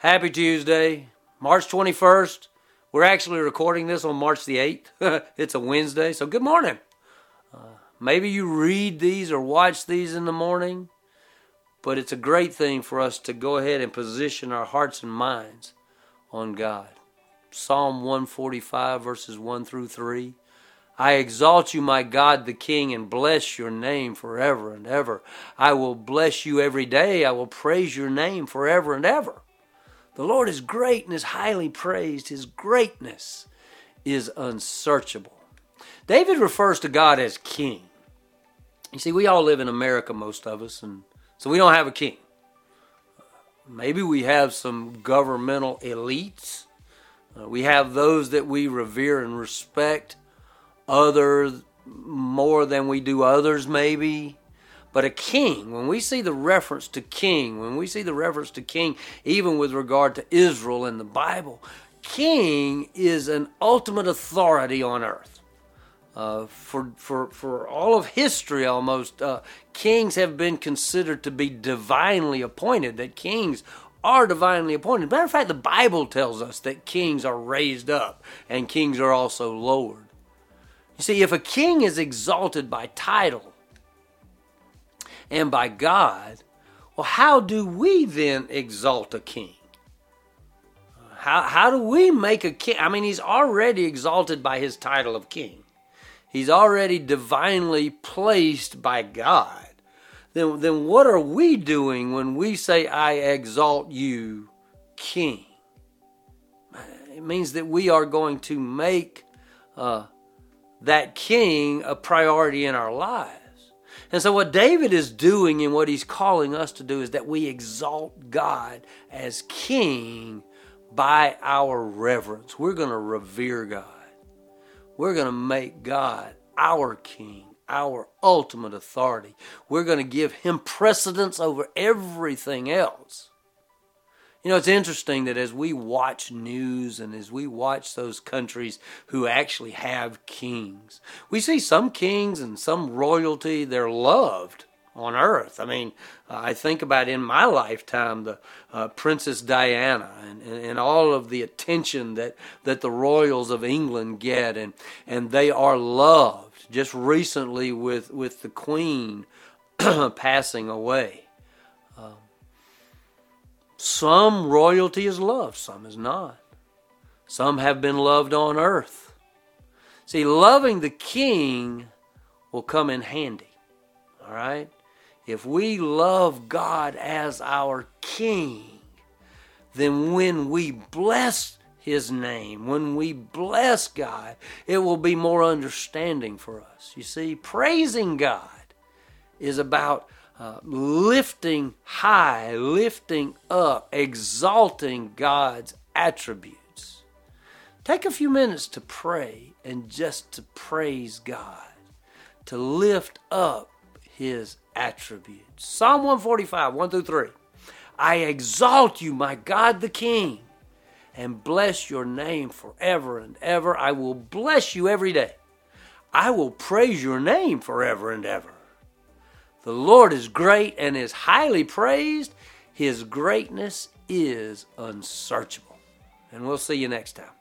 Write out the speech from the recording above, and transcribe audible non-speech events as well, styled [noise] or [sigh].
Happy Tuesday, March 21st. We're actually recording this on March the 8th. [laughs] it's a Wednesday, so good morning. Uh, maybe you read these or watch these in the morning, but it's a great thing for us to go ahead and position our hearts and minds on God. Psalm 145, verses 1 through 3. I exalt you, my God the King, and bless your name forever and ever. I will bless you every day. I will praise your name forever and ever. The Lord is great and is highly praised. His greatness is unsearchable. David refers to God as king. You see, we all live in America, most of us, and so we don't have a king. Maybe we have some governmental elites. Uh, we have those that we revere and respect, others more than we do others, maybe. But a king, when we see the reference to king, when we see the reference to king, even with regard to Israel in the Bible, king is an ultimate authority on earth. Uh, for, for, for all of history, almost, uh, kings have been considered to be divinely appointed, that kings are divinely appointed. Matter of fact, the Bible tells us that kings are raised up and kings are also lowered. You see, if a king is exalted by title, and by God, well, how do we then exalt a king? How, how do we make a king? I mean, he's already exalted by his title of king. He's already divinely placed by God. Then, then what are we doing when we say, I exalt you, king? It means that we are going to make uh, that king a priority in our lives. And so, what David is doing and what he's calling us to do is that we exalt God as King by our reverence. We're going to revere God. We're going to make God our King, our ultimate authority. We're going to give Him precedence over everything else. You know, it's interesting that as we watch news and as we watch those countries who actually have kings, we see some kings and some royalty, they're loved on earth. I mean, uh, I think about in my lifetime the uh, Princess Diana and, and, and, all of the attention that, that the royals of England get, and, and they are loved. Just recently, with, with the Queen [clears throat] passing away. Um, some royalty is loved, some is not. Some have been loved on earth. See, loving the king will come in handy. All right? If we love God as our king, then when we bless his name, when we bless God, it will be more understanding for us. You see, praising God is about uh, lifting high, lifting up, exalting God's attributes. Take a few minutes to pray and just to praise God, to lift up His attributes. Psalm 145, 1 through 3. I exalt you, my God the King, and bless your name forever and ever. I will bless you every day. I will praise your name forever and ever. The Lord is great and is highly praised. His greatness is unsearchable. And we'll see you next time.